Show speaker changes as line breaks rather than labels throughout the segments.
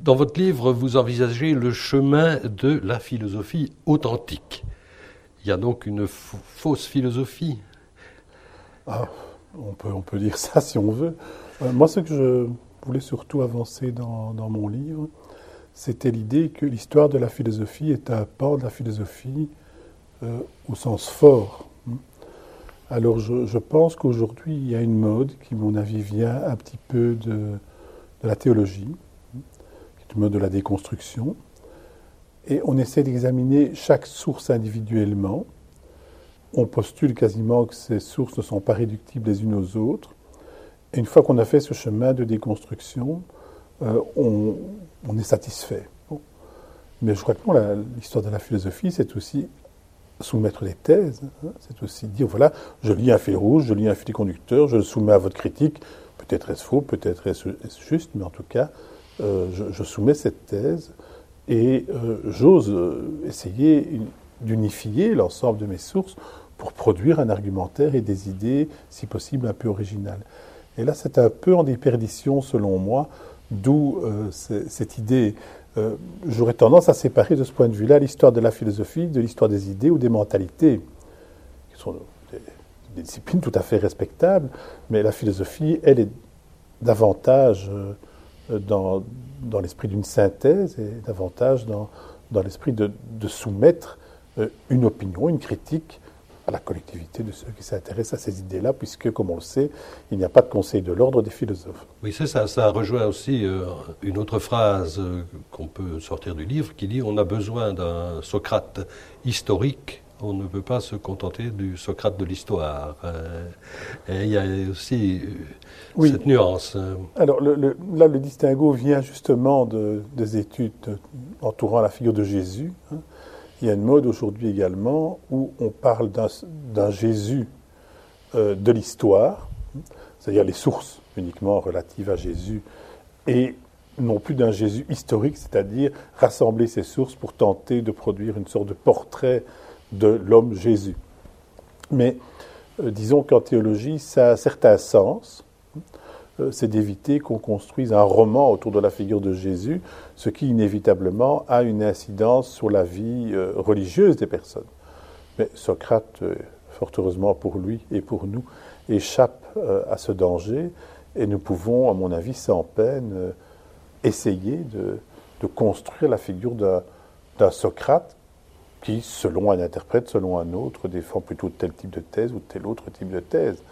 Dans votre livre, vous envisagez le chemin de la philosophie authentique. Il y a donc une fausse philosophie.
Ah, on, peut, on peut dire ça si on veut. Euh, moi, ce que je voulais surtout avancer dans, dans mon livre, c'était l'idée que l'histoire de la philosophie est un pan de la philosophie euh, au sens fort. Alors je, je pense qu'aujourd'hui, il y a une mode qui, à mon avis, vient un petit peu de, de la théologie, mode de la déconstruction, et on essaie d'examiner chaque source individuellement. On postule quasiment que ces sources ne sont pas réductibles les unes aux autres. Et une fois qu'on a fait ce chemin de déconstruction, euh, on, est satisfait. Mais je crois que l'histoire de la philosophie, c'est aussi soumettre des thèses. Hein. c'est aussi dire, voilà, je lis un fil rouge, je lis un fil conducteur, je le soumets à votre critique. Peut-être est-ce faux, peut-être est-ce juste, mais en tout cas, euh, je, soumets cette thèse et euh, j'ose essayer d'unifier l'ensemble de mes sources pour produire un argumentaire et des idées, si possible, un peu originales. Et là, c'est un peu en déperdition, selon moi, D'où euh, cette idée. Euh, j'aurais tendance à séparer de ce point de vue-là l'histoire de la philosophie de l'histoire des idées ou des mentalités, qui sont des, disciplines tout à fait respectables, mais la philosophie, elle, est davantage euh, dans, dans l'esprit d'une synthèse et davantage dans, dans l'esprit de, soumettre une opinion, une critique à la collectivité de ceux qui s'intéressent à ces idées-là, puisque, comme on le sait, il n'y a pas de conseil de l'ordre des philosophes.
Oui, c'est ça. Ça rejoint aussi euh, une autre phrase euh, qu'on peut sortir du livre qui dit on a besoin d'un Socrate historique. On ne peut pas se contenter du Socrate de l'histoire. Euh, il y a aussi cette nuance.
Alors le, là, le distinguo vient justement de, des études entourant la figure de Jésus. Hein. Il y a une mode aujourd'hui également où on parle d'un Jésus euh, de l'histoire, c'est-à-dire les sources uniquement relatives à Jésus, et non plus d'un Jésus historique, c'est-à-dire rassembler ces sources pour tenter de produire une sorte de portrait de l'homme Jésus. Mais euh, disons qu'en théologie, ça a un certain sens, euh, c'est d'éviter qu'on construise un roman autour de la figure de Jésus, ce qui inévitablement a une incidence sur la vie euh, religieuse des personnes. Mais Socrate, fort heureusement pour lui et pour nous, échappe à ce danger et nous pouvons, à mon avis, sans peine, essayer de, de, construire la figure d'un Socrate qui, selon un interprète, selon un autre, défend plutôt tel type de thèse ou tel autre type de thèse.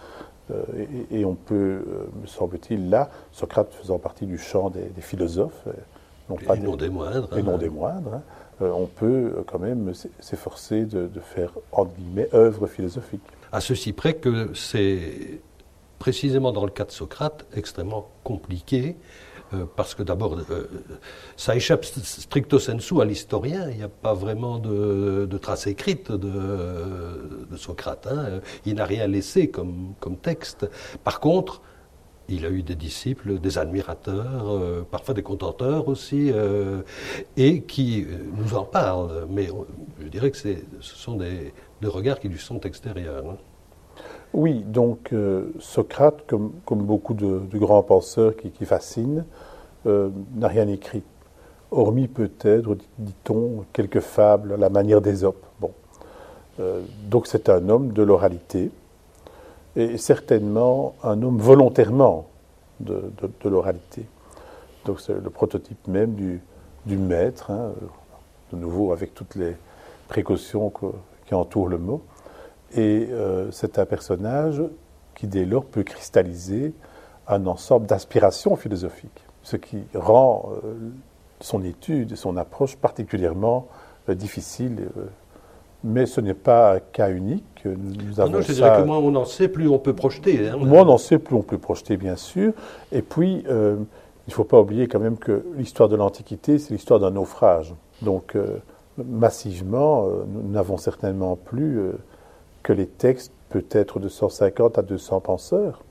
Euh, et, on peut, euh, me semble-t-il, là, Socrate faisant partie du champ des, philosophes,
euh, non pas et non des moindres,
et non hein. des moindres, hein, on peut quand même s'efforcer de, faire, entre guillemets, œuvre philosophique.
À ceci près que c'est précisément dans le cas de Socrate extrêmement compliqué euh, parce que d'abord, euh, ça échappe stricto sensu à l'historien. Il n'y a pas vraiment de, de traces écrites de, de Socrate. Hein. Il n'a rien laissé comme, texte. Par contre, il a eu des disciples, des admirateurs, euh, parfois des contenteurs aussi, et qui nous en parlent. Mais je dirais que ce sont des, des, regards qui lui sont extérieurs. Hein.
Oui, donc euh, Socrate, comme, beaucoup de, grands penseurs qui, fascinent, euh, n'a rien écrit, hormis peut-être, dit-on, quelques fables à la manière d'Ésope. Bon. Euh, donc c'est un homme de l'oralité, et certainement un homme volontairement de, l'oralité. Donc c'est le prototype même du, du maître, hein, de nouveau avec toutes les précautions qui entourent le mot. Et euh, c'est un personnage qui, dès lors, peut cristalliser un ensemble d'aspirations philosophiques, ce qui rend euh, son étude son approche particulièrement euh, difficile. mais ce n'est pas un cas unique.
Nous avons non, je dirais que moins on en sait, plus on peut projeter.
Hein. moins on en sait, plus on peut projeter, bien sûr. Et puis, il ne faut pas oublier quand même que l'histoire de l'Antiquité, c'est l'histoire d'un naufrage. Donc, massivement, nous n'avons certainement plus que les textes peut-être de 150 à 200 penseurs.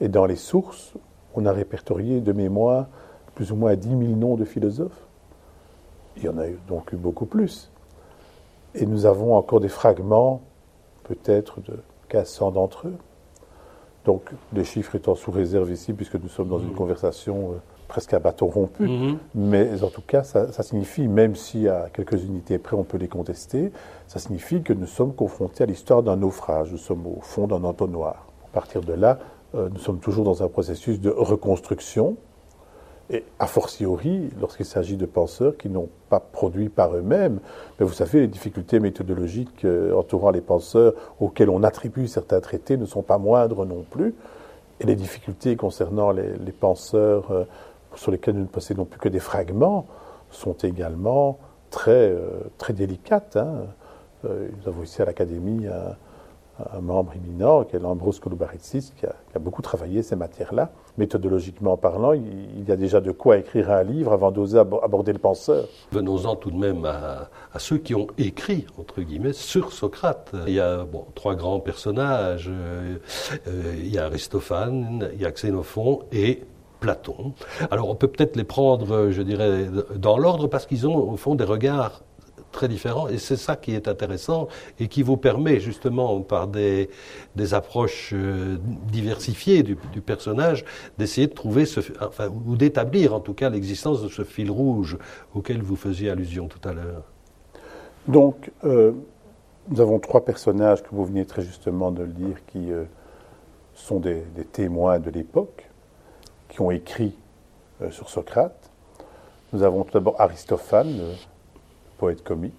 Et dans les sources, on a répertorié de mémoire plus ou moins 10 000 noms de philosophes. Il y en a donc eu beaucoup plus. Et nous avons encore des fragments, peut-être de 1500 d'entre eux. Donc, les chiffres étant sous réserve ici, puisque nous sommes dans une mmh. conversation euh, presque à bâton rompu.
Mhm.
Mais en tout cas, ça, ça, signifie, même si à quelques unités près on peut les contester, ça signifie que nous sommes confrontés à l'histoire d'un naufrage. Nous sommes au fond d'un entonnoir. À partir de là, euh, nous sommes toujours dans un processus de reconstruction. Et a fortiori, lorsqu'il s'agit de penseurs qui n'ont pas produit par eux-mêmes, mais vous savez, les difficultés méthodologiques euh, entourant les penseurs auxquels on attribue certains traités ne sont pas moindres non plus. Et les difficultés concernant les, les penseurs euh, sur lesquels nous ne possédons plus que des fragments sont également très, euh, très délicates. Hein. Euh, nous avons ici à l'Académie un, membre éminent, qui est Lambros Kolubaritsis, qui, qui a, beaucoup travaillé ces matières-là. Méthodologiquement parlant, il, y a déjà de quoi écrire un livre avant d'oser aborder le penseur.
Venons-en tout de même à, ceux qui ont écrit, entre guillemets, sur Socrate. Il y a trois grands personnages. Euh, il y a Aristophane, il y a Xénophon et Platon. Alors on peut peut-être les prendre, je dirais, dans l'ordre parce qu'ils ont au fond des regards très différents et c'est ça qui est intéressant et qui vous permet justement par des, approches euh, diversifiées du, personnage d'essayer de trouver enfin, ou d'établir en tout cas l'existence de ce fil rouge auquel vous faisiez allusion tout à l'heure.
Donc euh, nous avons trois personnages que vous veniez très justement de le dire qui euh, sont des témoins de l'époque qui ont écrit euh, sur Socrate. Nous avons tout d'abord Aristophane, le poète comique.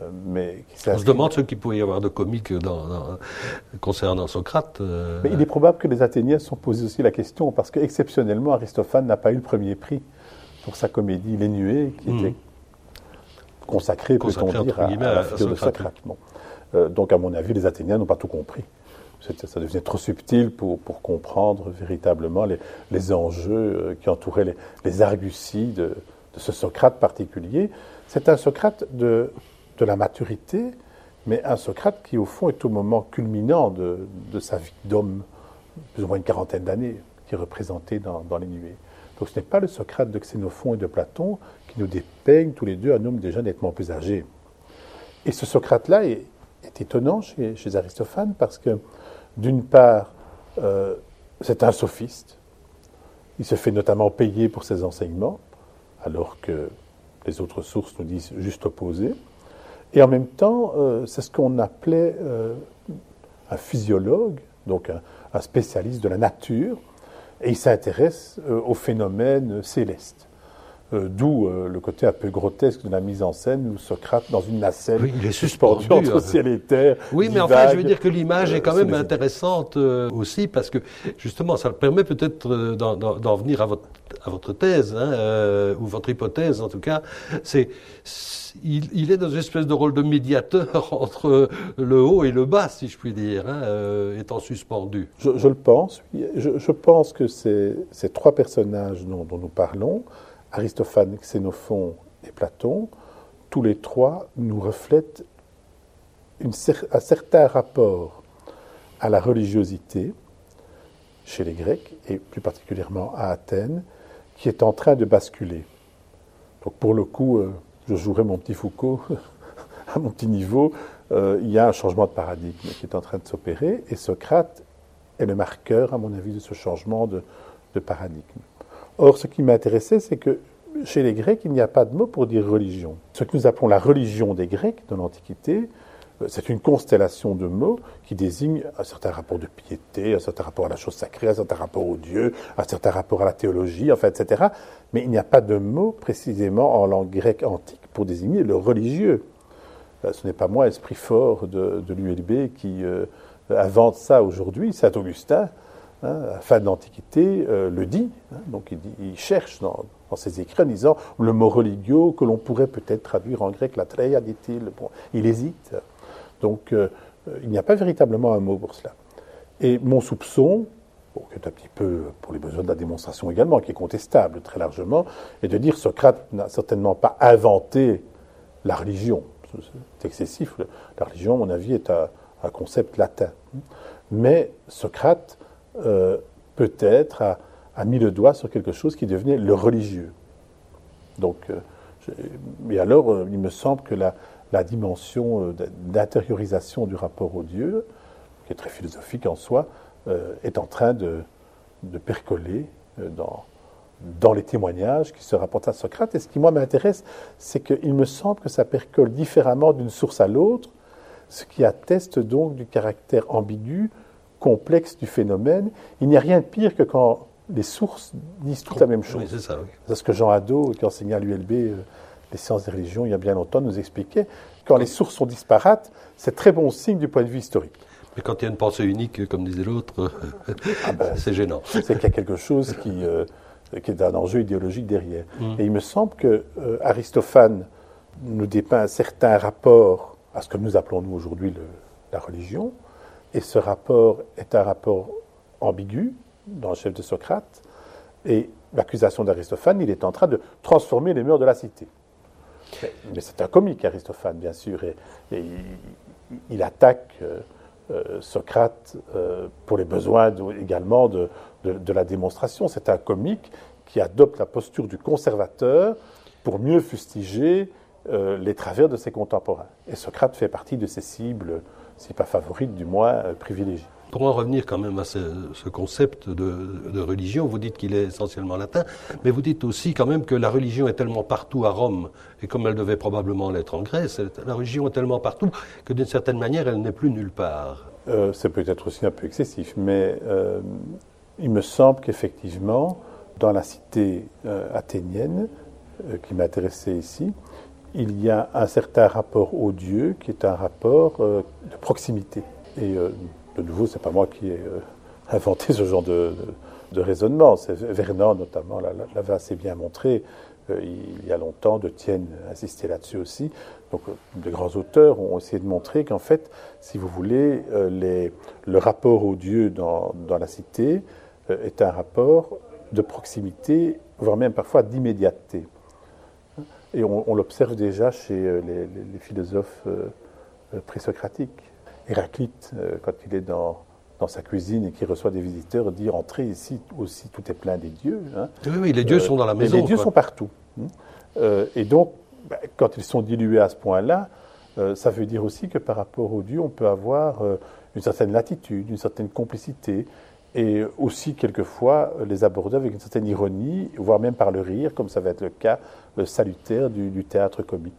Euh, mais qui On se demande ce qu'il pouvait y avoir de comique dans, dans, concernant Socrate.
Euh... Mais il est probable que les Athéniens se sont posés aussi la question, parce qu'exceptionnellement, Aristophane n'a pas eu le premier prix pour sa comédie Les Nuées, qui mmh. était consacrée, peut-on dire, à, à, la figure de Socrate. Bon. Euh, donc, à mon avis, les Athéniens n'ont pas tout compris ça devenait trop subtil pour, pour comprendre véritablement les, les, enjeux euh, qui entouraient les, les arguties de, de, ce Socrate particulier. C'est un Socrate de, de, la maturité, mais un Socrate qui, au fond, est au moment culminant de, de sa vie d'homme, plus ou moins une quarantaine d'années, qui est représenté dans, dans, les nuées. Donc ce n'est pas le Socrate de Xénophon et de Platon qui nous dépeignent tous les deux un homme déjà nettement plus âgé. Et ce Socrate-là est, étonnant chez Aristophane parce que d'une part, euh, c'est un sophiste. Il se fait notamment payer pour ses enseignements, alors que les autres sources nous disent juste opposé. Et en même temps, euh, c'est ce qu'on appelait euh, un physiologue, donc un, spécialiste de la nature, et il s'intéresse aux phénomènes célestes. Euh, D'où euh, le côté un peu grotesque de la mise en scène où Socrate, dans une nacelle,
oui, il est suspendu,
suspendu entre ciel et terre.
Oui, mais enfin, je veux dire que l'image est quand même intéressante euh, aussi parce que justement, ça permet peut-être d'en venir à votre, à votre thèse, hein, ou votre hypothèse en tout cas. C'est il, il, est dans une espèce de rôle de médiateur entre le haut et le bas, si je puis dire, hein, euh, étant suspendu.
Je, je, le pense. Je, je pense que ces, ces trois personnages dont, dont nous parlons, Aristophane, Xénophon et Platon, tous les trois nous reflètent un certain rapport à la religiosité chez les Grecs, et plus particulièrement à Athènes, qui est en train de basculer. Donc pour le coup, euh, je jouerai mon petit Foucault à mon petit niveau, euh, il y a un changement de paradigme qui est en train de s'opérer, et Socrate est le marqueur, à mon avis, de ce changement de paradigme. Or, ce qui m'intéressait, c'est que chez les Grecs, il n'y a pas de mot pour dire religion. Ce que nous appelons la religion des Grecs dans l'Antiquité, euh, c'est une constellation de mots qui désignent un certain rapport de piété, un certain rapport à la chose sacrée, un certain rapport au Dieu, un certain rapport à la théologie, enfin, etc. Mais il n'y a pas de mot précisément en langue grecque antique pour désigner le religieux. Euh, ce n'est pas moi, esprit fort de, de l'ULB, qui euh, invente ça aujourd'hui. Saint Augustin, hein, à la fin de l'Antiquité, euh, le dit. Hein, donc il, cherche dans, ses écrits en disant le mot religio que l'on pourrait peut-être traduire en grec, la treia, dit-il. Il hésite. Donc euh, il n'y a pas véritablement un mot pour cela. Et mon soupçon, bon, qui est un petit peu pour les besoins de la démonstration également, qui est contestable très largement, est de dire Socrate n'a certainement pas inventé la religion. C'est excessif. La religion, à mon avis, est un concept latin. Mais Socrate euh, peut-être a, mis le doigt sur quelque chose qui devenait le religieux. Donc, euh, je, et alors, euh, il me semble que la, dimension d'intériorisation du rapport au Dieu, qui est très philosophique en soi, est en train de, percoler dans, dans les témoignages qui se rapportent à Socrate. Et ce qui, moi, m'intéresse, c'est qu'il me semble que ça percole différemment d'une source à l'autre, ce qui atteste donc du caractère ambigu, complexe du phénomène. Il n'y a rien de pire que quand les sources disent toute la même chose.
c'est ça,
C'est ce que Jean Hadot, qui enseignait à l'ULB euh, les sciences des religions il y a bien longtemps, nous expliquait. Quand les sources sont disparates, c'est très bon signe du point de vue historique.
Mais quand il y a une pensée unique, comme disait l'autre, ah ben, c'est gênant.
C'est qu'il y a quelque chose qui, euh, qui est un enjeu idéologique derrière. Mm. Et il me semble que euh, Aristophane nous dépeint un certain rapport à ce que nous appelons nous aujourd'hui la religion, et ce rapport est un rapport ambigu dans le chef de Socrate, et l'accusation d'Aristophane, il est en train de transformer les mœurs de la cité. Mais, c'est un comique, Aristophane, bien sûr, et, il, attaque euh, euh, Socrate euh, pour les besoins également de, de, la démonstration. C'est un comique qui adopte la posture du conservateur pour mieux fustiger les travers de ses contemporains. Et Socrate fait partie de ses cibles, si pas favorites, du moins privilégiées.
Pour en revenir quand même à ce, concept de, religion, vous dites qu'il est essentiellement latin, mais vous dites aussi quand même que la religion est tellement partout à Rome, et comme elle devait probablement l'être en Grèce, la religion est tellement partout que d'une certaine manière, elle n'est plus nulle part.
Euh, c'est peut-être aussi un peu excessif, mais euh, il me semble qu'effectivement, dans la cité euh, athénienne, qui m'intéressait ici, il y a un certain rapport au Dieu qui est un rapport de proximité. Et de nouveau, c'est pas moi qui ai euh, inventé ce genre de, raisonnement. Vernon, notamment, l'avait assez bien montré euh, il y a longtemps. De Tienne insisté là-dessus aussi. Donc, euh, de grands auteurs ont essayé de montrer qu'en fait, si vous voulez, le rapport au Dieu dans, la cité est un rapport de proximité, voire même parfois d'immédiateté. Et on, l'observe déjà chez les, philosophes présocratiques. Héraclite, euh, quand il est dans, dans sa cuisine et qu'il reçoit des visiteurs, dit Entrez ici aussi, tout est plein des dieux.
Hein. Oui, les dieux sont dans la maison.
les dieux sont partout. Hein. Euh, et donc, bah, quand ils sont dilués à ce point-là, euh, ça veut dire aussi que par rapport aux dieux, on peut avoir une certaine latitude, une certaine complicité, et aussi quelquefois les aborder avec une certaine ironie, voire même par le rire, comme ça va être le cas salutaire du, théâtre comique.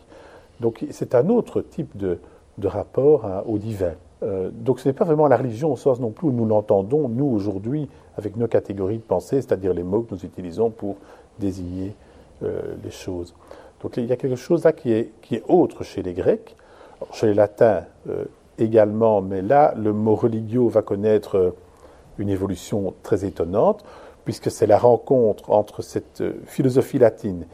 Donc c'est un autre type de, rapport au divin. Euh, donc ce n'est pas vraiment la religion au sens non plus où nous l'entendons, nous aujourd'hui, avec nos catégories de pensée, c'est-à-dire les mots que nous utilisons pour désigner euh, les choses. Donc il y a quelque chose là qui est, qui est autre chez les Grecs, chez les Latins euh, également, mais là le mot religio va connaître une évolution très étonnante, puisque c'est la rencontre entre cette philosophie latine,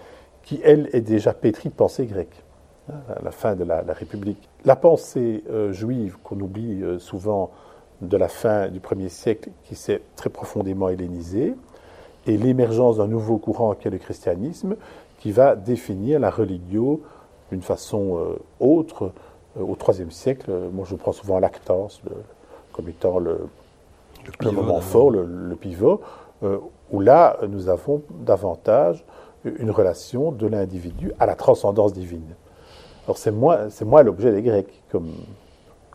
qui elle est déjà pétrie de pensée grecque, à hein, la fin de la République, la pensée euh, juive qu'on oublie euh, souvent de la fin du 1er siècle, qui s'est très profondément hellénisée, et l'émergence d'un nouveau courant qui est le christianisme, qui va définir la religio d'une façon euh, autre au IIIe siècle. Moi, je prends souvent Lactance comme étant le, moment fort, le pivot, où là, nous avons davantage une relation de l'individu à la transcendance divine. Alors c'est moi, c'est moi l'objet des Grecs, comme,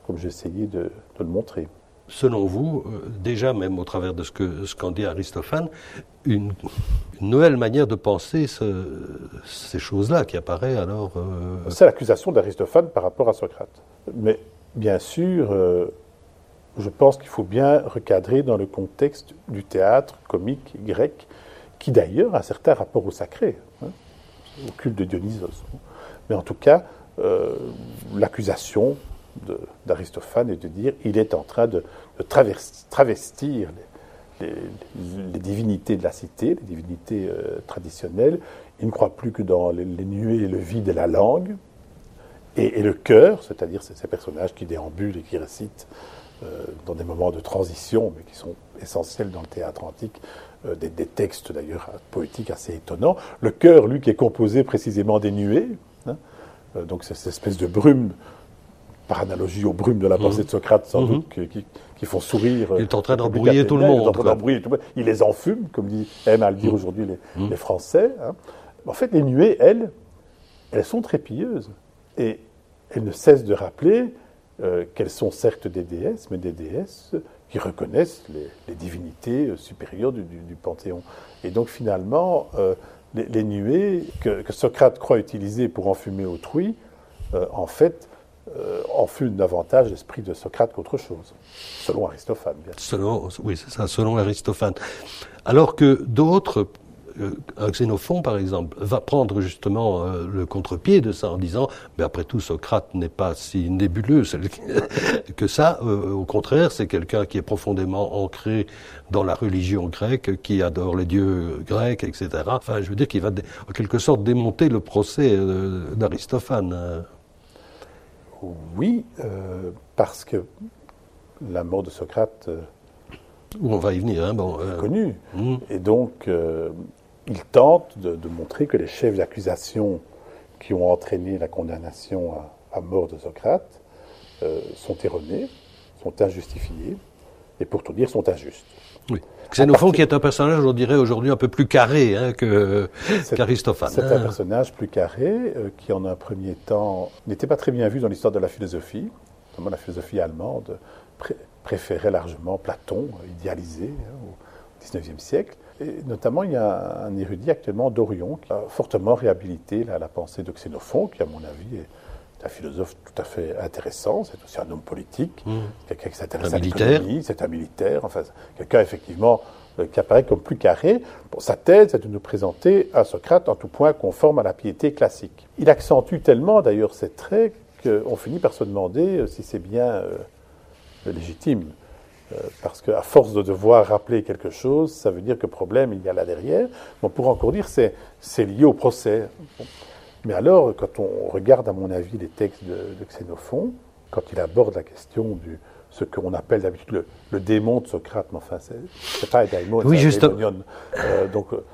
comme essayé de, le montrer.
Selon vous, euh, déjà même au travers de ce qu'en ce dit Aristophane, une, nouvelle manière de penser ces choses-là qui apparaît alors. Euh,
c'est l'accusation d'Aristophane par rapport à Socrate. Mais bien sûr, euh, je pense qu'il faut bien recadrer dans le contexte du théâtre comique grec, qui d'ailleurs a un certain rapport au sacré, hein, au culte de Dionysos. Mais en tout cas, euh, l'accusation d'Aristophane est de dire il est en train de, travestir les, divinités de la cité, les divinités euh, traditionnelles. Il ne croit plus que dans les, nuées et le vide et la langue. Et, le cœur, c'est-à-dire ces, personnages qui déambulent et qui récitent dans des moments de transition, mais qui sont essentiels dans le théâtre antique, des, des, textes d'ailleurs poétiques assez étonnants. Le cœur, lui, qui est composé précisément des nuées, euh, donc cette espèce de brume, par analogie aux brumes de la pensée de Socrate, sans mhm. doute, qui, font sourire.
Il est en train d'embrouiller tout le monde. Il est en
train d'embrouiller tout le monde. Il les enfume, comme dit, aiment à le dire mhm. aujourd'hui les, mhm. Français. Hein. En fait, les nuées, elles, elles sont très pieuses. Et elles ne cessent de rappeler euh, qu'elles sont certes des déesses, mais des déesses qui reconnaissent les, divinités supérieures du, Panthéon. Et donc finalement, les, nuées que, Socrate croit utiliser pour enfumer autrui, en fait, enfument davantage l'esprit de Socrate qu'autre chose, selon Aristophane. Bien
selon, oui, c'est ça, selon Aristophane. Alors que d'autres euh, un Xénophon, par exemple, va prendre justement euh, le contre-pied de ça en disant, mais après tout, Socrate n'est pas si nébuleux que ça. Euh, au contraire, c'est quelqu'un qui est profondément ancré dans la religion grecque, qui adore les dieux grecs, etc. Enfin, je veux dire qu'il va en quelque sorte démonter le procès d'Aristophane.
Oui, parce que la mort de Socrate
on va y venir, hein, bon.
Connu. Hmm. Et donc, il tente de, montrer que les chefs d'accusation qui ont entraîné la condamnation à, mort de Socrate euh, sont erronés, sont injustifiés, et pour tout dire, sont injustes.
Oui. Xénophon, qui est un personnage, on dirait aujourd'hui, un peu plus carré hein, qu'Aristophane.
C'est un hein. personnage plus carré euh, qui, en un premier temps, n'était pas très bien vu dans l'histoire de la philosophie, notamment la philosophie allemande préférait largement Platon, idéalisé hein, au XIXe siècle. Et notamment, il y a un érudit actuellement d'Orion qui a fortement réhabilité la, pensée de Xénophon, qui, à mon avis, est un philosophe tout à fait intéressant. C'est aussi un homme politique, mmh. quelqu'un qui s'intéresse à l'économie, c'est un militaire, enfin, quelqu'un, effectivement, euh, qui apparaît comme plus carré. sa thèse est de nous présenter un Socrate en tout point conforme à la piété classique. Il accentue tellement, d'ailleurs, ces traits qu'on finit par se demander euh, si c'est bien euh, légitime. Euh, parce qu'à force de devoir rappeler quelque chose, ça veut dire que problème il y a là derrière. On pourrait encore dire que c'est lié au procès. Mais alors, quand on regarde, à mon avis, les textes de, Xénophon, quand il aborde la question du ce qu'on appelle d'habitude le, démon de Socrate, mais enfin, c'est pas un démon,
oui,
c'est un euh, donc, euh,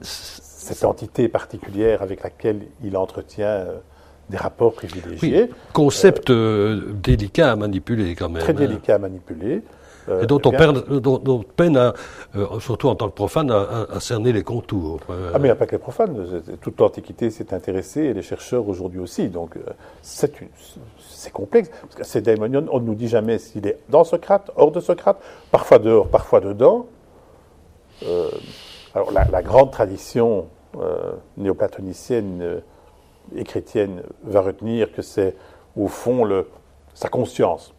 cette entité particulière avec laquelle il entretient des rapports privilégiés.
concept euh, délicat à manipuler quand même.
Très hein. délicat à manipuler.
Euh, et dont on, perd, dont, peine, à, euh, surtout en tant que profane, à, cerner les contours.
ah mais il n'y a pas que les profanes. Toute l'Antiquité s'est intéressée, et les chercheurs aujourd'hui aussi. Donc c'est complexe. Parce que ces daimonion, on ne nous dit jamais s'il est dans Socrate, hors de Socrate, parfois dehors, parfois dedans. alors la, la, grande tradition néoplatonicienne et chrétienne va retenir que c'est au fond le, sa conscience.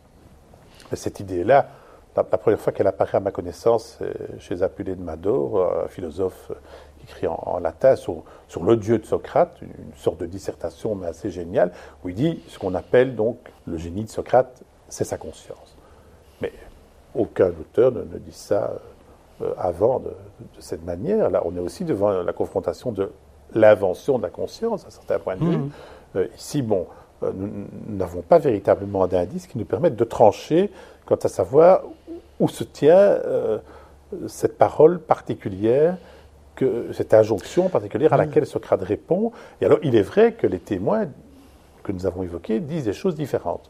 cette idée-là, la, première fois qu'elle apparaît à ma connaissance, c'est chez Apulé de Mador, un philosophe qui écrit en, latin sur, sur, le Dieu de Socrate, une, sorte de dissertation mais assez géniale, où il dit ce qu'on appelle donc le génie de Socrate, c'est sa conscience. Mais aucun auteur ne, dit ça euh, avant de, de, cette manière. Là, on est aussi devant la confrontation de l'invention de la conscience, à certains points de vue. Mmh. Euh, ici, bon, euh, nous n'avons pas véritablement d'indices qui nous permettent de trancher quant à savoir où se tient euh, cette parole particulière, que, cette injonction particulière à laquelle Socrate répond. Et alors, il est vrai que les témoins que nous avons évoqués disent des choses différentes.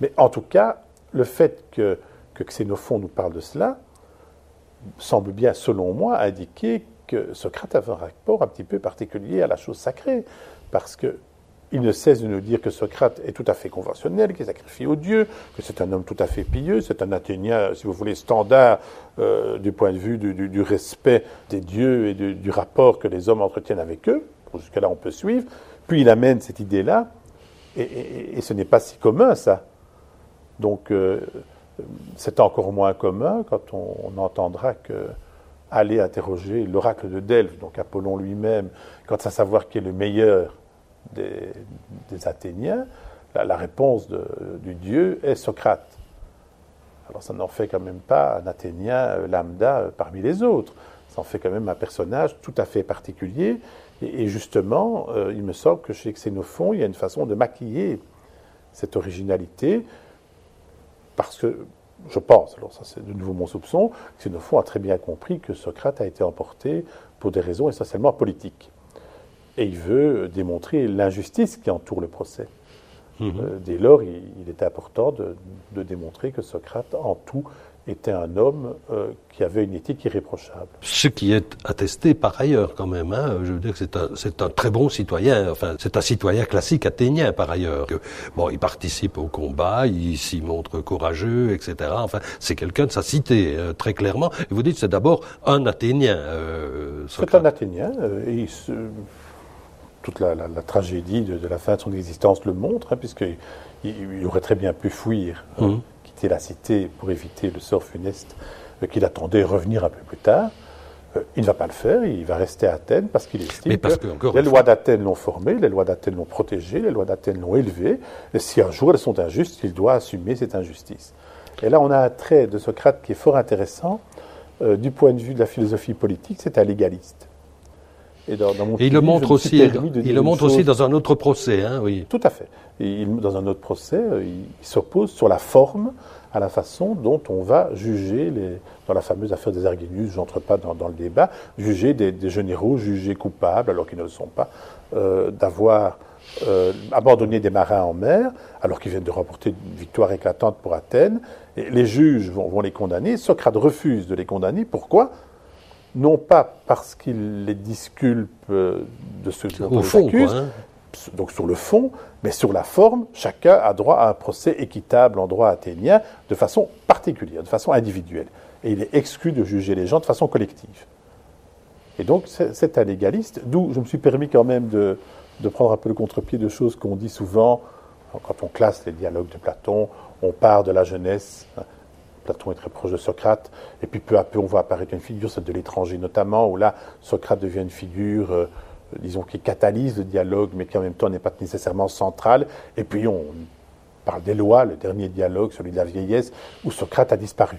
Mais en tout cas, le fait que, que Xénophon nous parle de cela semble bien, selon moi, indiquer que Socrate avait un rapport un petit peu particulier à la chose sacrée, parce que il ne cesse de nous dire que Socrate est tout à fait conventionnel, qu'il sacrifie aux dieux, que c'est un homme tout à fait pieux, c'est un Athénien, si vous voulez, standard euh, du point de vue du, respect des dieux et du, rapport que les hommes entretiennent avec eux. Jusqu'à là, on peut suivre. Puis il amène cette idée-là, et, ce n'est pas si commun, ça. Donc, euh, c'est encore moins commun quand on entendra aller interroger l'oracle de Delphes, donc Apollon lui-même, quant à savoir qui est le meilleur des, Athéniens, la, réponse du dieu est Socrate. Alors ça n'en fait quand même pas un Athénien euh, lambda euh, parmi les autres. Ça en fait quand même un personnage tout à fait particulier. Et, justement, euh, il me semble que chez Xénophon, il y a une façon de maquiller cette originalité, parce que je pense, alors ça c'est de nouveau mon soupçon, Xénophon a très bien compris que Socrate a été emporté pour des raisons essentiellement politiques. Et il veut démontrer l'injustice qui entoure le procès. Mhm. Euh, dès lors, il, est important de, démontrer que Socrate, en tout, était un homme euh, qui avait une éthique irréprochable.
Ce qui est attesté par ailleurs quand même. Hein. Je veux dire que c'est un, c'est un très bon citoyen. Enfin, c'est un citoyen classique athénien par ailleurs. Que, bon, il participe au combat, il s'y montre courageux, etc. Enfin, c'est quelqu'un de sa cité euh, très clairement. Et vous dites c'est d'abord un athénien.
Euh, c'est un athénien. et toute la, la, la tragédie de, de, la fin de son existence le montre, hein, puisqu'il il aurait très bien pu fuir. Hein. Mmh la cité pour éviter le sort funeste euh, qu'il attendait revenir un peu plus tard. Euh, il ne va pas le faire, il va rester à Athènes parce qu'il estime que, les lois d'Athènes l'ont formé, les lois d'Athènes l'ont protégé, les lois d'Athènes l'ont élevé, et si un jour elles sont injustes, il doit assumer cette injustice. Et là, on a un trait de Socrate qui est fort intéressant. Euh, du point de vue de la philosophie politique, c'est un légaliste.
Et, dans, mon il le montre aussi. Il le montre aussi dans un autre procès, hein, oui.
Tout à fait. il, dans un autre procès, il s'oppose sur la forme à la façon dont on va juger, les, dans la fameuse affaire des Argénius, j'entre pas dans, le débat, juger des, généraux jugés coupables alors qu'ils ne le sont pas, euh, d'avoir euh, abandonné des marins en mer alors qu'ils viennent de remporter une victoire éclatante pour Athènes. Et les juges vont, les condamner. Socrate refuse de les condamner. Pourquoi? Non pas parce qu'il les disculpe euh, de ce dont on les accuse, donc sur le fond, mais sur la forme, chacun a droit à un procès équitable en droit athénien de façon particulière, de façon individuelle. Et il est exclu de juger les gens de façon collective. Et donc c'est un légaliste, d'où je me suis permis quand même de, prendre un peu le contre-pied de choses qu'on dit souvent, quand on classe les dialogues de Platon, on part de la jeunesse, Platon est très proche de Socrate, et puis peu à peu on voit apparaître une figure, celle de l'étranger notamment, où là Socrate devient une figure euh, disons, qui catalyse le dialogue, mais qui en même temps n'est pas nécessairement central. Et puis on parle des lois, le dernier dialogue, celui de la vieillesse, où Socrate a disparu.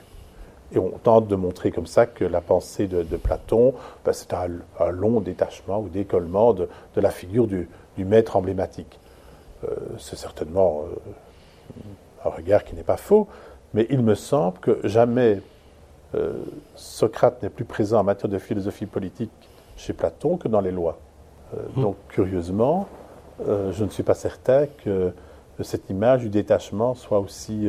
Et on tente de montrer comme ça que la pensée de, Platon, ben, c'est un, long détachement ou décollement de, la figure du, maître emblématique. Euh, c'est certainement euh, un regard qui n'est pas faux, mais il me semble que jamais euh, Socrate n'est plus présent en matière de philosophie politique chez Platon que dans les lois. Euh, donc, curieusement, euh, je ne suis pas certain que cette image du détachement soit aussi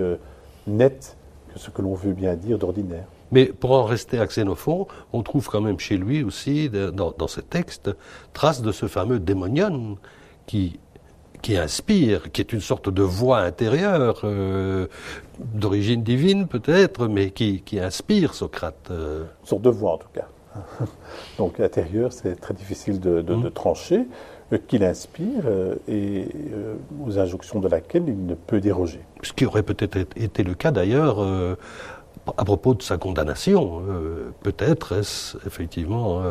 nette que ce que l'on veut bien dire d'ordinaire.
Mais pour en rester à Xénophon, on trouve quand même chez lui aussi, dans, dans ses textes, traces de ce fameux démonion qui, qui inspire, qui est une sorte de voix intérieure, d'origine divine peut-être, mais qui, qui, inspire Socrate. Une
sorte de voix en tout cas. Donc intérieur, c'est très difficile de, mmh. trancher, euh, qu'il inspire euh, et euh, aux injonctions de laquelle il ne peut déroger.
Ce qui aurait peut-être été le cas d'ailleurs à propos de sa condamnation. peut-être est-ce effectivement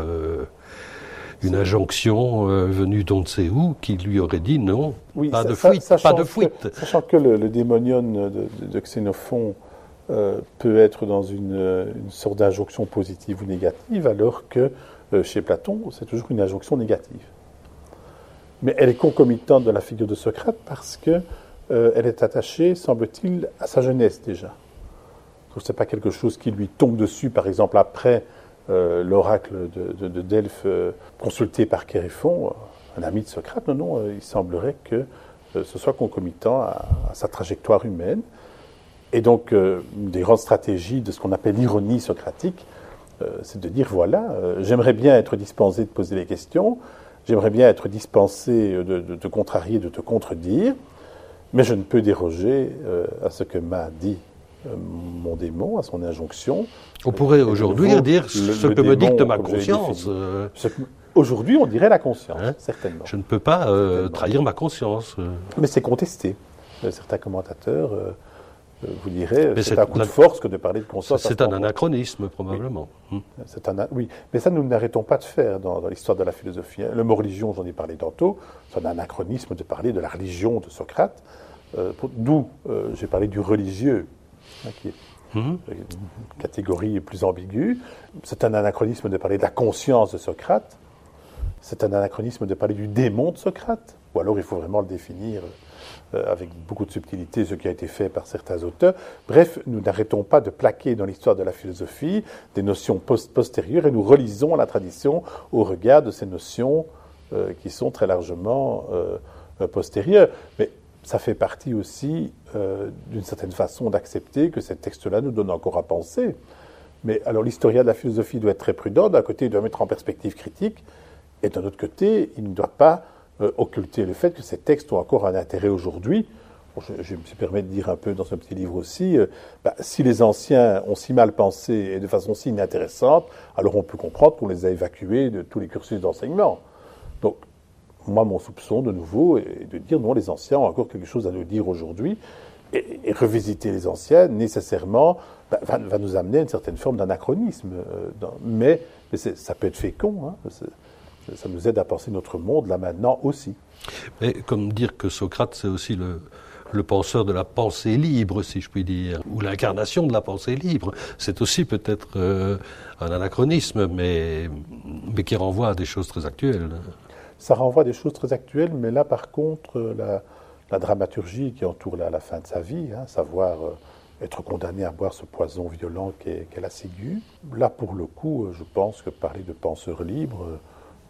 une injonction venue d'on ne sait où qui lui aurait dit non, pas, de fuite, pas de fuite.
sachant que le, démonion de, de Xénophon euh, peut être dans une, sorte d'injonction positive ou négative, alors que euh, chez Platon, c'est toujours une injonction négative. Mais elle est concomitante de la figure de Socrate parce qu'elle euh, est attachée, semble-t-il, à sa jeunesse déjà. Donc ce n'est pas quelque chose qui lui tombe dessus, par exemple, après l'oracle de, de, Delphes consulté par Chéréphon, un ami de Socrate. Non, non, il semblerait que ce soit concomitant à sa trajectoire humaine. Et donc, euh, une des grandes stratégies de ce qu'on appelle l'ironie socratique, euh, c'est de dire voilà, euh, j'aimerais bien être dispensé de poser des questions, j'aimerais bien être dispensé de, te contrarier, de te contredire, mais je ne peux déroger à ce que m'a dit mon démon, à son injonction.
On pourrait aujourd'hui dire ce que me dicte ma conscience.
Aujourd'hui, on dirait la conscience, hein certainement.
Je ne peux pas trahir ma conscience.
Mais c'est contesté. Certains commentateurs euh, vous direz, c'est un coup de force que de parler de conscience.
C'est un anachronisme, probablement.
Oui. Hmm. Un, oui, mais ça, nous n'arrêtons pas de faire dans, l'histoire de la philosophie. Le mot religion, j'en ai parlé tantôt, c'est un anachronisme de parler de la religion de Socrate, euh, d'où euh, j'ai parlé du religieux, hein, qui est hmm? une catégorie plus ambiguë. C'est un anachronisme de parler de la conscience de Socrate. C'est un anachronisme de parler du démon de Socrate. Ou alors il faut vraiment le définir euh, avec beaucoup de subtilité, ce qui a été fait par certains auteurs. Bref, nous n'arrêtons pas de plaquer dans l'histoire de la philosophie des notions postérieures et nous relisons la tradition au regard de ces notions euh, qui sont très largement euh, postérieures. Mais ça fait partie aussi, euh, d'une certaine façon, d'accepter que ces textes-là nous donnent encore à penser. Mais alors l'historien de la philosophie doit être très prudent. D'un côté, il doit mettre en perspective critique, et d'un autre côté, il ne doit pas euh, occulter le fait que ces textes ont encore un intérêt aujourd'hui. je, me suis permis de dire un peu dans ce petit livre aussi, euh, bah, si les anciens ont si mal pensé et de façon si inintéressante, alors on peut comprendre qu'on les a évacués de tous les cursus d'enseignement. Donc, moi, mon soupçon, de nouveau, est de dire non, les anciens ont encore quelque chose à nous dire aujourd'hui. Et, revisiter les anciens, nécessairement, bah, va, nous amener à une certaine forme d'anachronisme. Euh, mais, ça peut être fécond. Hein, ça nous aide à penser notre monde là maintenant aussi.
Mais comme dire que Socrate, c'est aussi le, penseur de la pensée libre, si je puis dire, ou l'incarnation de la pensée libre. C'est aussi peut-être euh, un anachronisme, mais qui renvoie à des choses très actuelles.
Ça renvoie à des choses très actuelles, mais là, par contre, la, la dramaturgie qui entoure la, la, fin de sa vie, hein, savoir euh, être condamné à boire ce poison violent qu'est qu la ciguë, là, pour le coup, je pense que parler de penseur libre,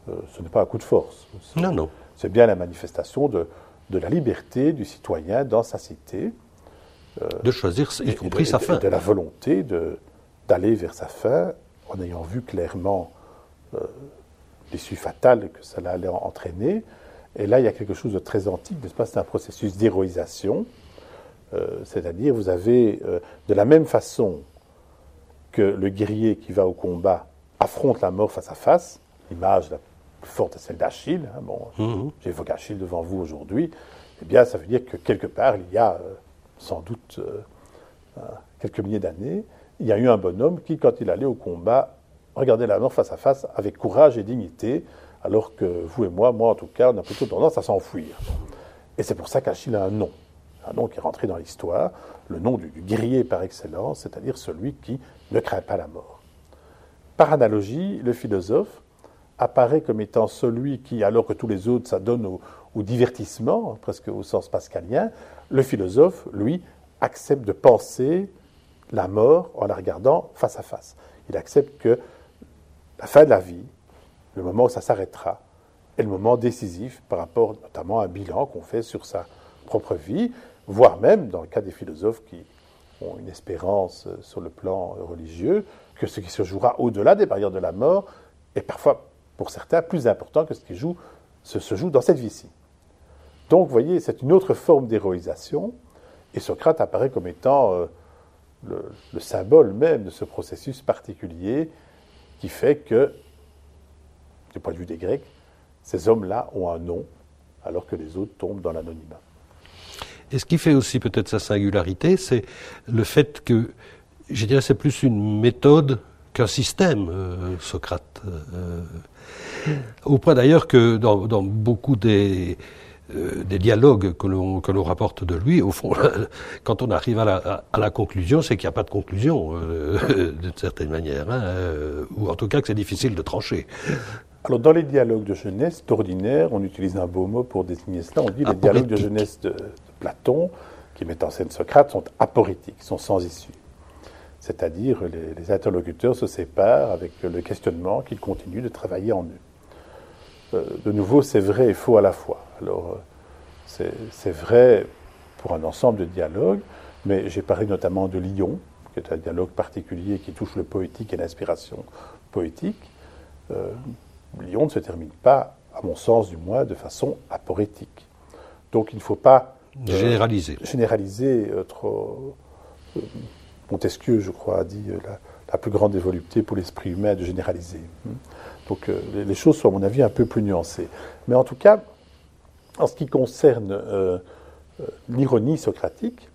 euh, ce n'est pas un coup de force.
Non, non.
C'est bien la manifestation de, de, la liberté du citoyen dans sa cité.
Euh, de choisir, y compris sa fin.
De la volonté d'aller vers sa fin en ayant vu clairement euh, l'issue fatale que cela allait entraîner. Et là, il y a quelque chose de très antique, n'est-ce pas? C'est un processus d'héroïsation. C'est-à-dire, vous avez, de la même façon que le guerrier qui va au combat affronte la mort face à face, l'image la forte est celle d'Achille. Hein, bon, mhm. j'évoque Achille devant vous aujourd'hui. Eh bien, ça veut dire que quelque part, il y a euh, sans doute euh, euh, quelques milliers d'années, il y a eu un bonhomme qui, quand il allait au combat, regardait la mort face à face avec courage et dignité, alors que vous et moi, moi en tout cas, on a plutôt tendance à s'enfuir. Et c'est pour ça qu'Achille a un nom, un nom qui est rentré dans l'histoire, le nom du guerrier par excellence, c'est-à-dire celui qui ne craint pas la mort. Par analogie, le philosophe, apparaît comme étant celui qui, alors que tous les autres s'adonnent au, au divertissement, presque au sens pascalien, le philosophe, lui, accepte de penser la mort en la regardant face à face. Il accepte que la fin de la vie, le moment où ça s'arrêtera, est le moment décisif par rapport notamment à un bilan qu'on fait sur sa propre vie, voire même, dans le cas des philosophes qui ont une espérance sur le plan religieux, que ce qui se jouera au-delà des barrières de la mort est parfois pour certains, plus important que ce qui joue, se, se joue dans cette vie-ci. Donc, vous voyez, c'est une autre forme d'héroïsation, et Socrate apparaît comme étant euh, le, symbole même de ce processus particulier qui fait que, du point de vue des Grecs, ces hommes-là ont un nom, alors que les autres tombent dans l'anonymat.
Et ce qui fait aussi peut-être sa singularité, c'est le fait que, je dirais, c'est plus une méthode qu'un système, euh, Socrate. Euh, au point d'ailleurs que dans, beaucoup des, euh, des dialogues que l'on rapporte de lui, au fond, quand on arrive à la, à la conclusion, c'est qu'il n'y a pas de conclusion, euh, d'une certaine manière, hein, euh, ou en tout cas que c'est difficile de trancher.
Alors, dans les dialogues de jeunesse, d'ordinaire, on utilise un beau mot pour désigner cela. On dit les dialogues de jeunesse de, de, Platon, qui mettent en scène Socrate, sont aporétiques, sont sans issue. C'est-à-dire, les, les interlocuteurs se séparent avec le questionnement qu'ils continuent de travailler en eux. Euh, de nouveau, c'est vrai et faux à la fois. Alors, euh, c'est vrai pour un ensemble de dialogues, mais j'ai parlé notamment de Lyon, qui est un dialogue particulier qui touche le poétique et l'inspiration poétique. Euh, Lyon ne se termine pas, à mon sens du moins, de façon aporétique. Donc il ne faut pas
généraliser.
Généraliser trop. Montesquieu, je crois, a dit la, la plus grande des voluptés pour l'esprit humain de généraliser. Donc euh, les choses sont, à mon avis, un peu plus nuancées. Mais en tout cas, en ce qui concerne euh, euh, l'ironie socratique,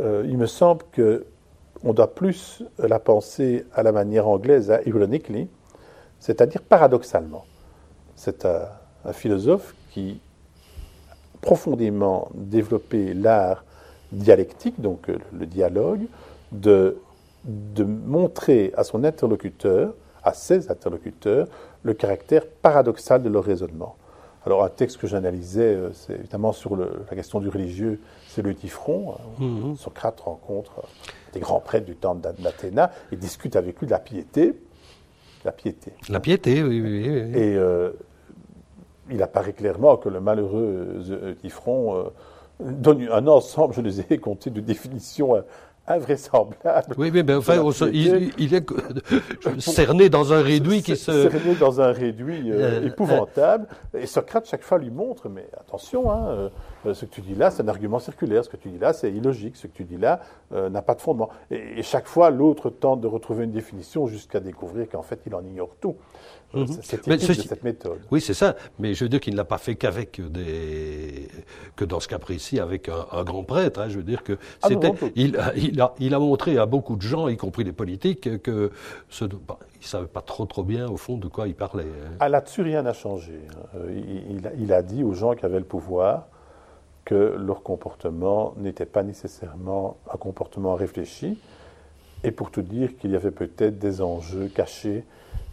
il me semble qu'on doit plus la penser à la manière anglaise, ironically, c'est-à-dire paradoxalement. C'est un, philosophe qui profondément développé l'art dialectique, donc le dialogue, de montrer à son interlocuteur à ses interlocuteurs le caractère paradoxal de leur raisonnement. Alors un texte que j'analysais, euh, c'est évidemment sur la question du religieux, c'est le Tifron. Mm Socrate rencontre des grands prêtres du temps d'Athéna et discute avec lui de la piété. La piété.
La piété, oui, oui. oui.
Et euh, il apparaît clairement que le malheureux Tifron donne un ensemble, je les ai comptés, de définitions invraisemblable.
Oui, mais, enfin, il, est cerné dans un réduit qui se...
Cerné dans un réduit euh, euh, épouvantable. Et Socrate, chaque fois, lui montre, mais attention, hein, euh, ce que tu dis là, c'est un argument circulaire, ce que tu dis là, c'est illogique, ce que tu dis là n'a pas de fondement. Et, chaque fois, l'autre tente de retrouver une définition jusqu'à découvrir qu'en fait, il en ignore tout. Mhm. C'est typique de cette méthode.
Oui, c'est ça. Mais je veux dire qu'il ne l'a pas fait qu'avec des... que dans ce cas précis, avec un, grand prêtre. Hein. Je veux dire que ah c'était... il, il il a, montré à beaucoup de gens, y compris les politiques, que ce, ne savait pas trop trop bien au fond de quoi il parlait. Hein.
Ah, là-dessus, rien n'a changé. Euh, il, a dit aux gens qui avaient le pouvoir que leur comportement n'était pas nécessairement un comportement réfléchi, et pour tout dire qu'il y avait peut-être des enjeux cachés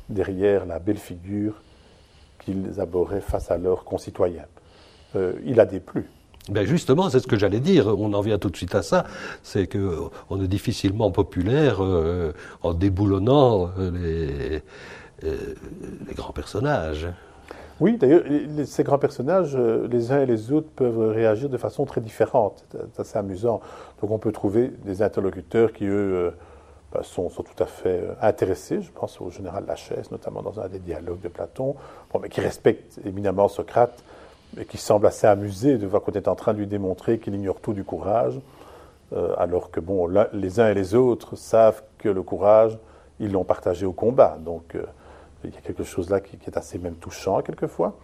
derrière la belle figure qu'ils abhorraient face à leurs concitoyens. Euh, il a déplu.
Ben justement, c'est ce que j'allais dire. On en vient tout de suite à ça. C'est que on est difficilement populaire euh, en déboulonnant euh, euh, les, grands personnages.
Oui, d'ailleurs, ces grands personnages, les uns et les autres peuvent réagir de façon très différente. C'est assez amusant. Donc, on peut trouver des interlocuteurs qui, eux, ben, sont, sont, tout à fait intéressés. Je pense au général Lachaise, notamment dans un des dialogues de Platon, bon, mais qui respectent éminemment Socrate et qui semble assez amusé de voir qu'on est en train de lui démontrer qu'il ignore tout du courage, euh, alors que bon, les uns et les autres savent que le courage, ils l'ont partagé au combat. Donc euh, il y a quelque chose là qui, est assez même touchant quelquefois.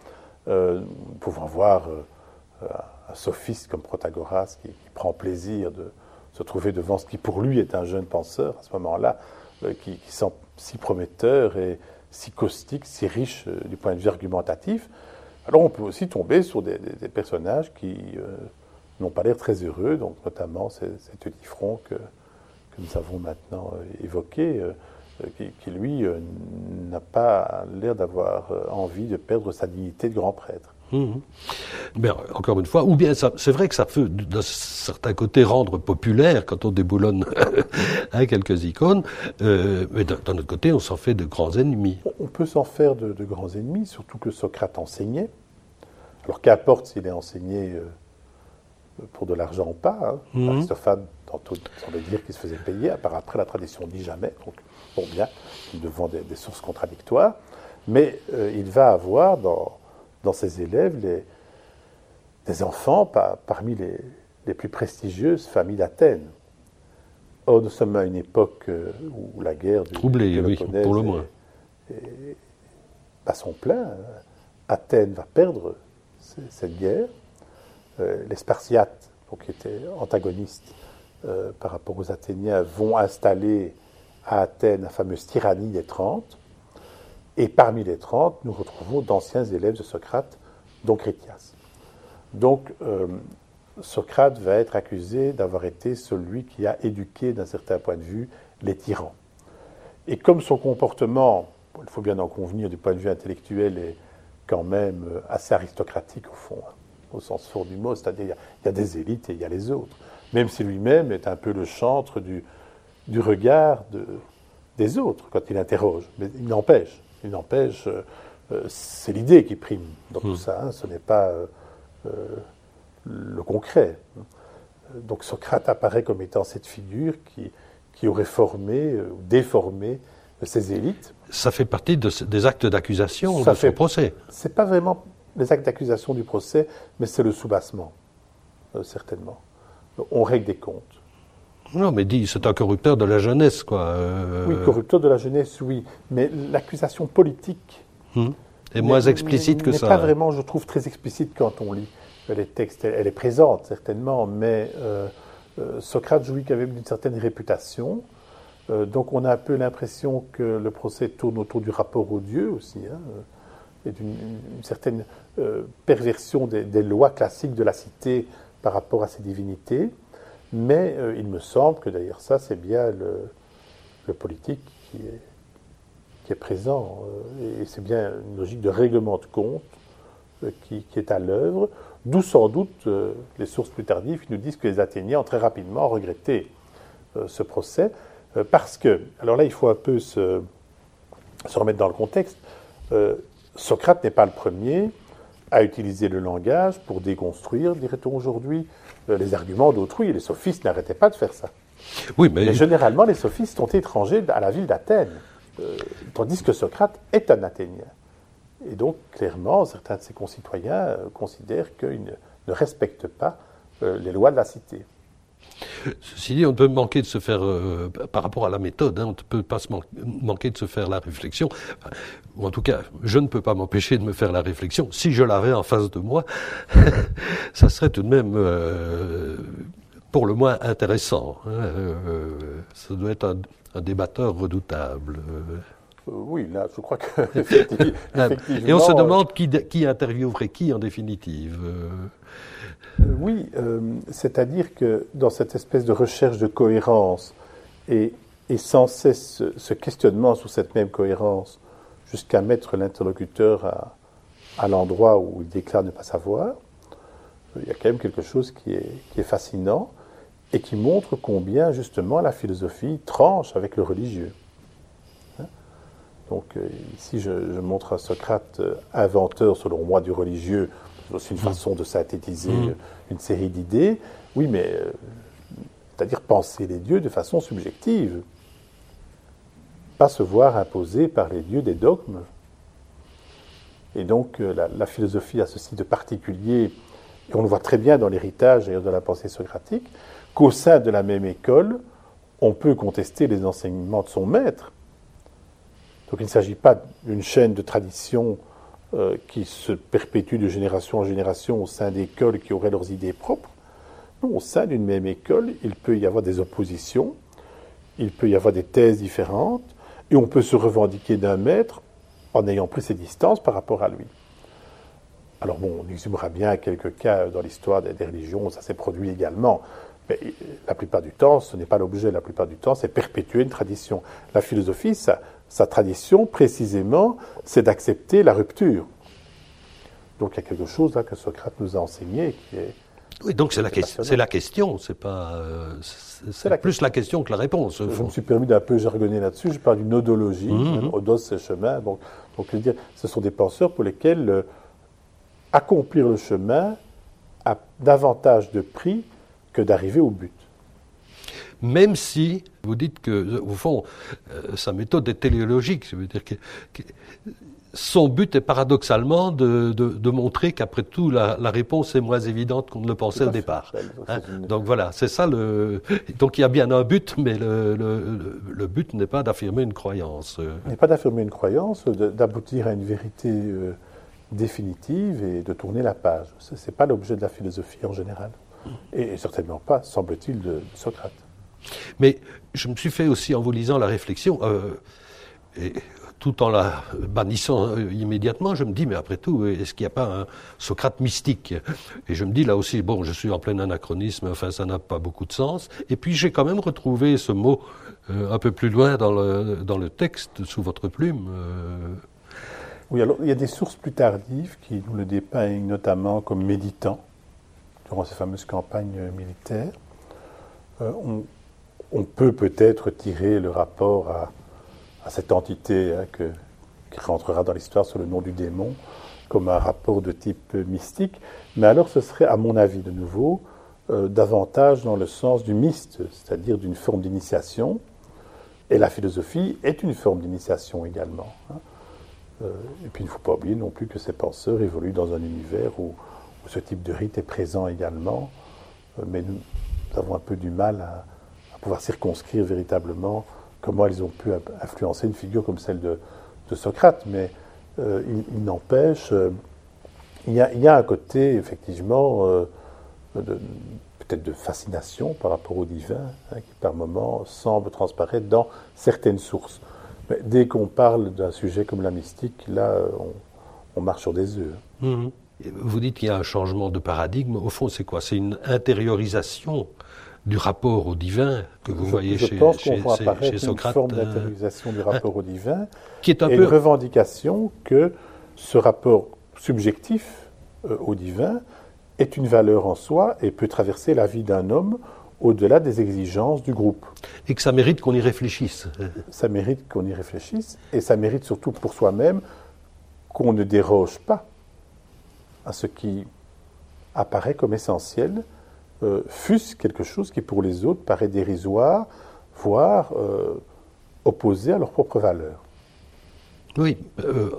Euh, nous pouvons voir un sophiste comme Protagoras qui, prend plaisir de se trouver devant ce qui pour lui est un jeune penseur à ce moment-là, qui, qui semble si prometteur et si caustique, si riche du point de vue argumentatif. Alors on peut aussi tomber sur des, personnages qui euh, n'ont pas l'air très heureux, donc notamment cet Eudifron que, que nous avons maintenant euh, évoqué, euh, qui, lui n'a pas l'air d'avoir envie de perdre sa dignité de grand prêtre.
Mmh. Mais encore une fois, ou bien c'est vrai que ça peut d'un certain côté rendre populaire quand on déboulonne hein, quelques icônes, mais d'un autre côté on s'en fait de grands ennemis.
On peut s'en faire de, de, grands ennemis, surtout que Socrate enseignait. Alors qu'importe s'il est enseigné euh, pour de l'argent ou pas. Hein. Mmh. Aristophane, tantôt, semble dire qu'il se faisait payer, à part après la tradition dit jamais. Donc, bon, bien, devant des, des sources contradictoires. Mais euh, il va avoir dans, dans ses élèves les, des enfants parmi les, les, plus prestigieuses familles d'Athènes. Or, nous sommes à une époque euh, où la guerre du
Troublée, oui, pour le moins.
Pas son plein. Athènes va perdre cette guerre. Euh, les Spartiates, qui étaient antagonistes euh, par rapport aux Athéniens, vont installer à Athènes la fameuse tyrannie des Trente. Et parmi les Trente, nous retrouvons d'anciens élèves de Socrate, dont Critias. Donc, euh, Socrate va être accusé d'avoir été celui qui a éduqué, d'un certain point de vue, les tyrans. Et comme son comportement, il faut bien en convenir du point de vue intellectuel, est quand même euh, assez aristocratique au fond, hein, au sens fort du mot, c'est-à-dire il y, a des élites et il y a les autres. Même si lui-même est un peu le chantre du, du regard de, des autres quand il interroge. Mais il n'empêche, il n'empêche, euh, euh, c'est l'idée qui prime dans tout hmm. ça, hein, ce n'est pas le concret. Donc Socrate apparaît comme étant cette figure qui, qui aurait formé ou déformé ces élites.
Ça fait partie des actes d'accusation de son procès.
C'est pas vraiment les actes d'accusation du procès, mais c'est le soubassement, euh, certainement. On règle des comptes.
Non, mais dit, c'est un corrupteur de la jeunesse, quoi.
Euh. Oui, corrupteur de la jeunesse, oui. Mais l'accusation politique
hum. est moins explicite que ça.
n'est pas vraiment, je trouve, très explicite quand on lit les textes. Elle, est présente, certainement, mais euh, Socrate jouit quand même d'une certaine réputation. Euh, donc on a un peu l'impression que le procès tourne autour du rapport au Dieu aussi, hein, euh, et d'une certaine euh, perversion des, lois classiques de la cité par rapport à ces divinités. Mais il me semble que d'ailleurs ça, c'est bien le, politique qui est, présent, et c'est bien une logique de règlement de compte qui, qui, est à l'œuvre, d'où sans doute les sources plus tardives qui nous disent que les Athéniens ont très rapidement regretté ce procès, euh, parce que, alors là, il faut un peu se, remettre dans le contexte. Euh, Socrate n'est pas le premier à utiliser le langage pour déconstruire, dirait-on aujourd'hui, euh, les arguments d'autrui. Et les sophistes n'arrêtaient pas de faire ça.
Oui, mais...
généralement, les sophistes sont étrangers à la ville d'Athènes, euh, tandis que Socrate est un Athénien. Et donc, clairement, certains de ses concitoyens euh, considèrent qu'ils ne, respectent pas les lois de la cité.
Ceci dit, on peut manquer de se faire, euh, par rapport à la méthode, hein, on ne peut pas se manquer de se faire la réflexion, ou en tout cas, je ne peux pas m'empêcher de me faire la réflexion. Si je l'avais en face de moi, ça serait tout de même, euh, pour le moins, intéressant. Hein, euh, ça doit être un, débatteur redoutable.
Oui, là, je crois que.
Et on se demande qui, qui interviewerait qui en définitive.
Euh, oui, euh, c'est-à-dire que dans cette espèce de recherche de cohérence et, sans cesse ce, questionnement sur cette même cohérence jusqu'à mettre l'interlocuteur à, l'endroit où il déclare ne pas savoir, il y a quand même quelque chose qui est, fascinant et qui montre combien justement la philosophie tranche avec le religieux. Donc euh, ici, je, je, montre à Socrate, inventeur selon moi du religieux, c'est une mm. façon de synthétiser mm. une série d'idées. Oui, mais euh, c'est-à-dire penser les dieux de façon subjective. Pas se voir imposer par les dieux des dogmes. Et donc euh, la, philosophie a ceci de particulier, et on le voit très bien dans l'héritage de la pensée socratique, qu'au sein de la même école, on peut contester les enseignements de son maître. Donc il ne s'agit pas d'une chaîne de tradition euh, qui se perpétuent de génération en génération au sein d'écoles qui auraient leurs idées propres. Non, au sein d'une même école, il peut y avoir des oppositions, il peut y avoir des thèses différentes, et on peut se revendiquer d'un maître en ayant pris ses distances par rapport à lui. Alors bon, on exhumera bien quelques cas dans l'histoire des, religions, ça s'est produit également, mais la plupart du temps, ce n'est pas l'objet, la plupart du temps, c'est perpétuer une tradition. La philosophie, ça, sa tradition, précisément, c'est d'accepter la rupture. Donc il y a quelque chose là que Socrate nous a enseigné qui est.
Oui, donc c'est la, question, c'est pas. Euh, c'est plus la question que la réponse.
Je me suis permis d'un peu jargonner là-dessus. Je parle d'une odologie, mmh, mmh. odos c'est chemin. Donc, donc dire, ce sont des penseurs pour lesquels euh, accomplir le chemin a davantage de prix que d'arriver au but
même si vous dites que, au fond, euh, sa méthode est téléologique. Ça veut dire que, son but est paradoxalement de, montrer qu'après tout, la, réponse est moins évidente qu'on ne le pensait au départ. Hein. Donc voilà, c'est ça le. Donc il y a bien un but, mais le, le, but n'est pas d'affirmer une croyance.
N'est pas d'affirmer une croyance, d'aboutir à une vérité euh, définitive et de tourner la page. Ce n'est pas l'objet de la philosophie en général. Et certainement pas, semble-t-il, de Socrate.
Mais je me suis fait aussi, en vous lisant la réflexion, euh, tout en la bannissant euh, immédiatement, je me dis, mais après tout, est-ce qu'il n'y a pas un Socrate mystique? Et je me dis là aussi, bon, je suis en plein anachronisme, enfin, ça n'a pas beaucoup de sens. Et puis j'ai quand même retrouvé ce mot euh, un peu plus loin dans le, dans le texte, sous votre plume.
Oui, alors il y a des sources plus tardives qui nous le dépeignent notamment comme méditant durant ces fameuses campagnes militaires. On peut peut-être tirer le rapport à, cette entité hein, qui rentrera dans l'histoire sous le nom du démon comme un rapport de type mystique, mais alors ce serait, à mon avis de nouveau, euh, davantage dans le sens du myste, c'est-à-dire d'une forme d'initiation, et la philosophie est une forme d'initiation également. Hein. Euh, et puis il ne faut pas oublier non plus que ces penseurs évoluent dans un univers où, ce type de rite est présent également, euh, mais nous avons un peu du mal à, pouvoir circonscrire véritablement comment ils ont pu influencer une figure comme celle de, Socrate. Mais euh, il, n'empêche, euh, il, y a un côté effectivement euh, peut-être de fascination par rapport au divin hein, qui par moments semble transparaître dans certaines sources. Mais dès qu'on parle d'un sujet comme la mystique, là, on, marche sur des œufs.
Mmh. Vous dites qu'il y a un changement de paradigme. Au fond, c'est quoi? C'est une intériorisation du rapport au divin que vous voyez chez, chez, chez, Socrate.
Une forme euh, d'intériorisation du rapport au divin, qui est un et peu... une revendication que ce rapport subjectif euh, au divin est une valeur en soi et peut traverser la vie d'un homme au-delà des exigences du groupe.
Et que ça mérite qu'on y réfléchisse.
Ça mérite qu'on y réfléchisse, et ça mérite surtout pour soi-même qu'on ne déroge pas à ce qui apparaît comme essentiel, euh, fût-ce quelque chose qui pour les autres paraît dérisoire, voire euh, opposé à leurs propres valeurs.
Oui, euh,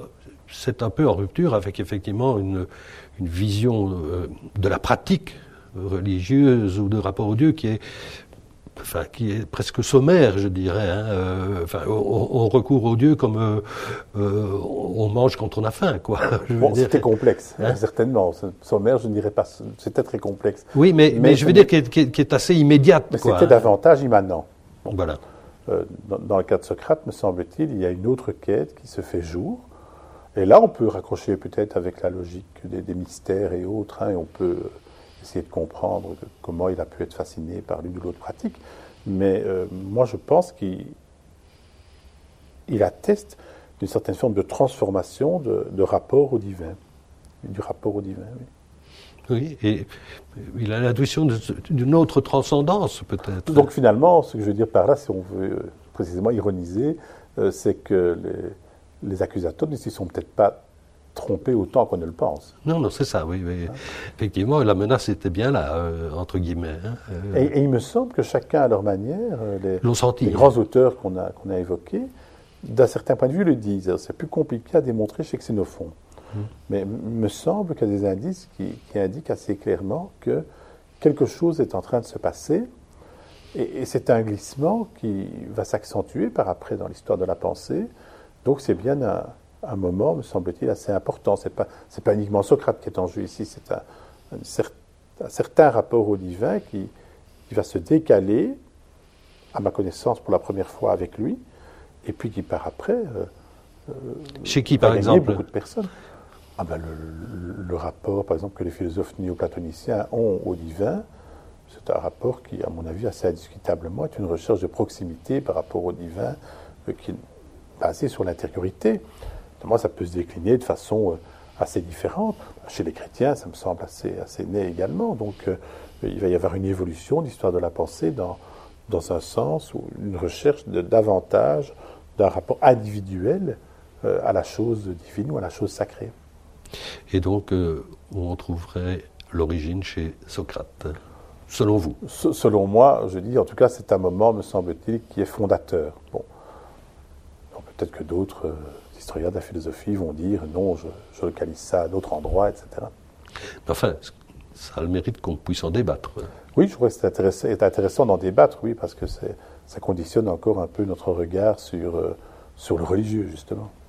c'est un peu en rupture avec effectivement une, une vision de la pratique religieuse ou de rapport au Dieu qui est enfin, qui est presque sommaire, je dirais. Hein. Euh, enfin, on, recourt au Dieu comme euh, euh, on mange quand on a faim, quoi.
Bon, c'était complexe, hein certainement. Sommaire, je ne dirais pas. C'était très complexe.
Oui, mais, mais, je veux dire qui est, assez immédiate.
Mais c'était davantage immanent.
Voilà.
dans, le cas de Socrate, me semble-t-il, il y a une autre quête qui se fait jour. Et là, on peut raccrocher peut-être avec la logique des, mystères et autres, hein, et on peut essayer de comprendre comment il a pu être fasciné par l'une ou l'autre pratique. Mais euh, moi, je pense qu'il il atteste d'une certaine forme de transformation de, rapport au divin, du rapport au divin. Oui.
Oui, et il a l'intuition d'une autre transcendance, peut-être.
Donc finalement, ce que je veux dire par là, si on veut euh, précisément ironiser, euh, c'est que les, les accusateurs ne s'y sont peut-être pas tromper autant qu'on ne le pense.
Non, non, c'est ça, oui. Effectivement, la menace était bien là, euh, entre guillemets. Hein,
euh. et, il me semble que chacun à leur manière, euh, les, grands auteurs qu'on a, qu'on a évoqués, d'un certain point de vue, le disent. C'est plus compliqué à démontrer chez Xénophon. Hum. Mais il me semble qu'il y a des indices qui, qui, indiquent assez clairement que quelque chose est en train de se passer. Et, et c'est un glissement qui va s'accentuer par après dans l'histoire de la pensée. Donc c'est bien un, un moment, me semble-t-il, assez important. Ce n'est pas, pas, uniquement Socrate qui est en jeu ici, c'est un, certain rapport au divin qui, qui, va se décaler, à ma connaissance, pour la première fois avec lui, et puis qui, par après, euh,
euh, chez qui, par exemple
beaucoup de personnes. Ah ben, le, rapport, par exemple, que les philosophes néoplatoniciens ont au divin, c'est un rapport qui, à mon avis, assez indiscutablement est une recherche de proximité par rapport au divin, euh, qui est basée sur l'intériorité. Moi, ça peut se décliner de façon euh, assez différente. Chez les chrétiens, ça me semble assez, assez né également. Donc, euh, il va y avoir une évolution d'histoire de la pensée dans, dans un sens ou une recherche de davantage d'un rapport individuel euh, à la chose divine ou à la chose sacrée.
Et donc, on trouverait l'origine chez Socrate, selon vous?
Selon moi, je dis, en tout cas, c'est un moment, me semble-t-il, qui est fondateur. Bon, peut-être que d'autres historiens de la philosophie vont dire non, je, je localise ça à d'autres endroits, etc.
Enfin, ça a le mérite qu'on puisse en débattre.
Oui, je crois que c'est intéressant, intéressant d'en débattre, oui, parce que ça conditionne encore un peu notre regard sur, euh, sur le religieux, justement.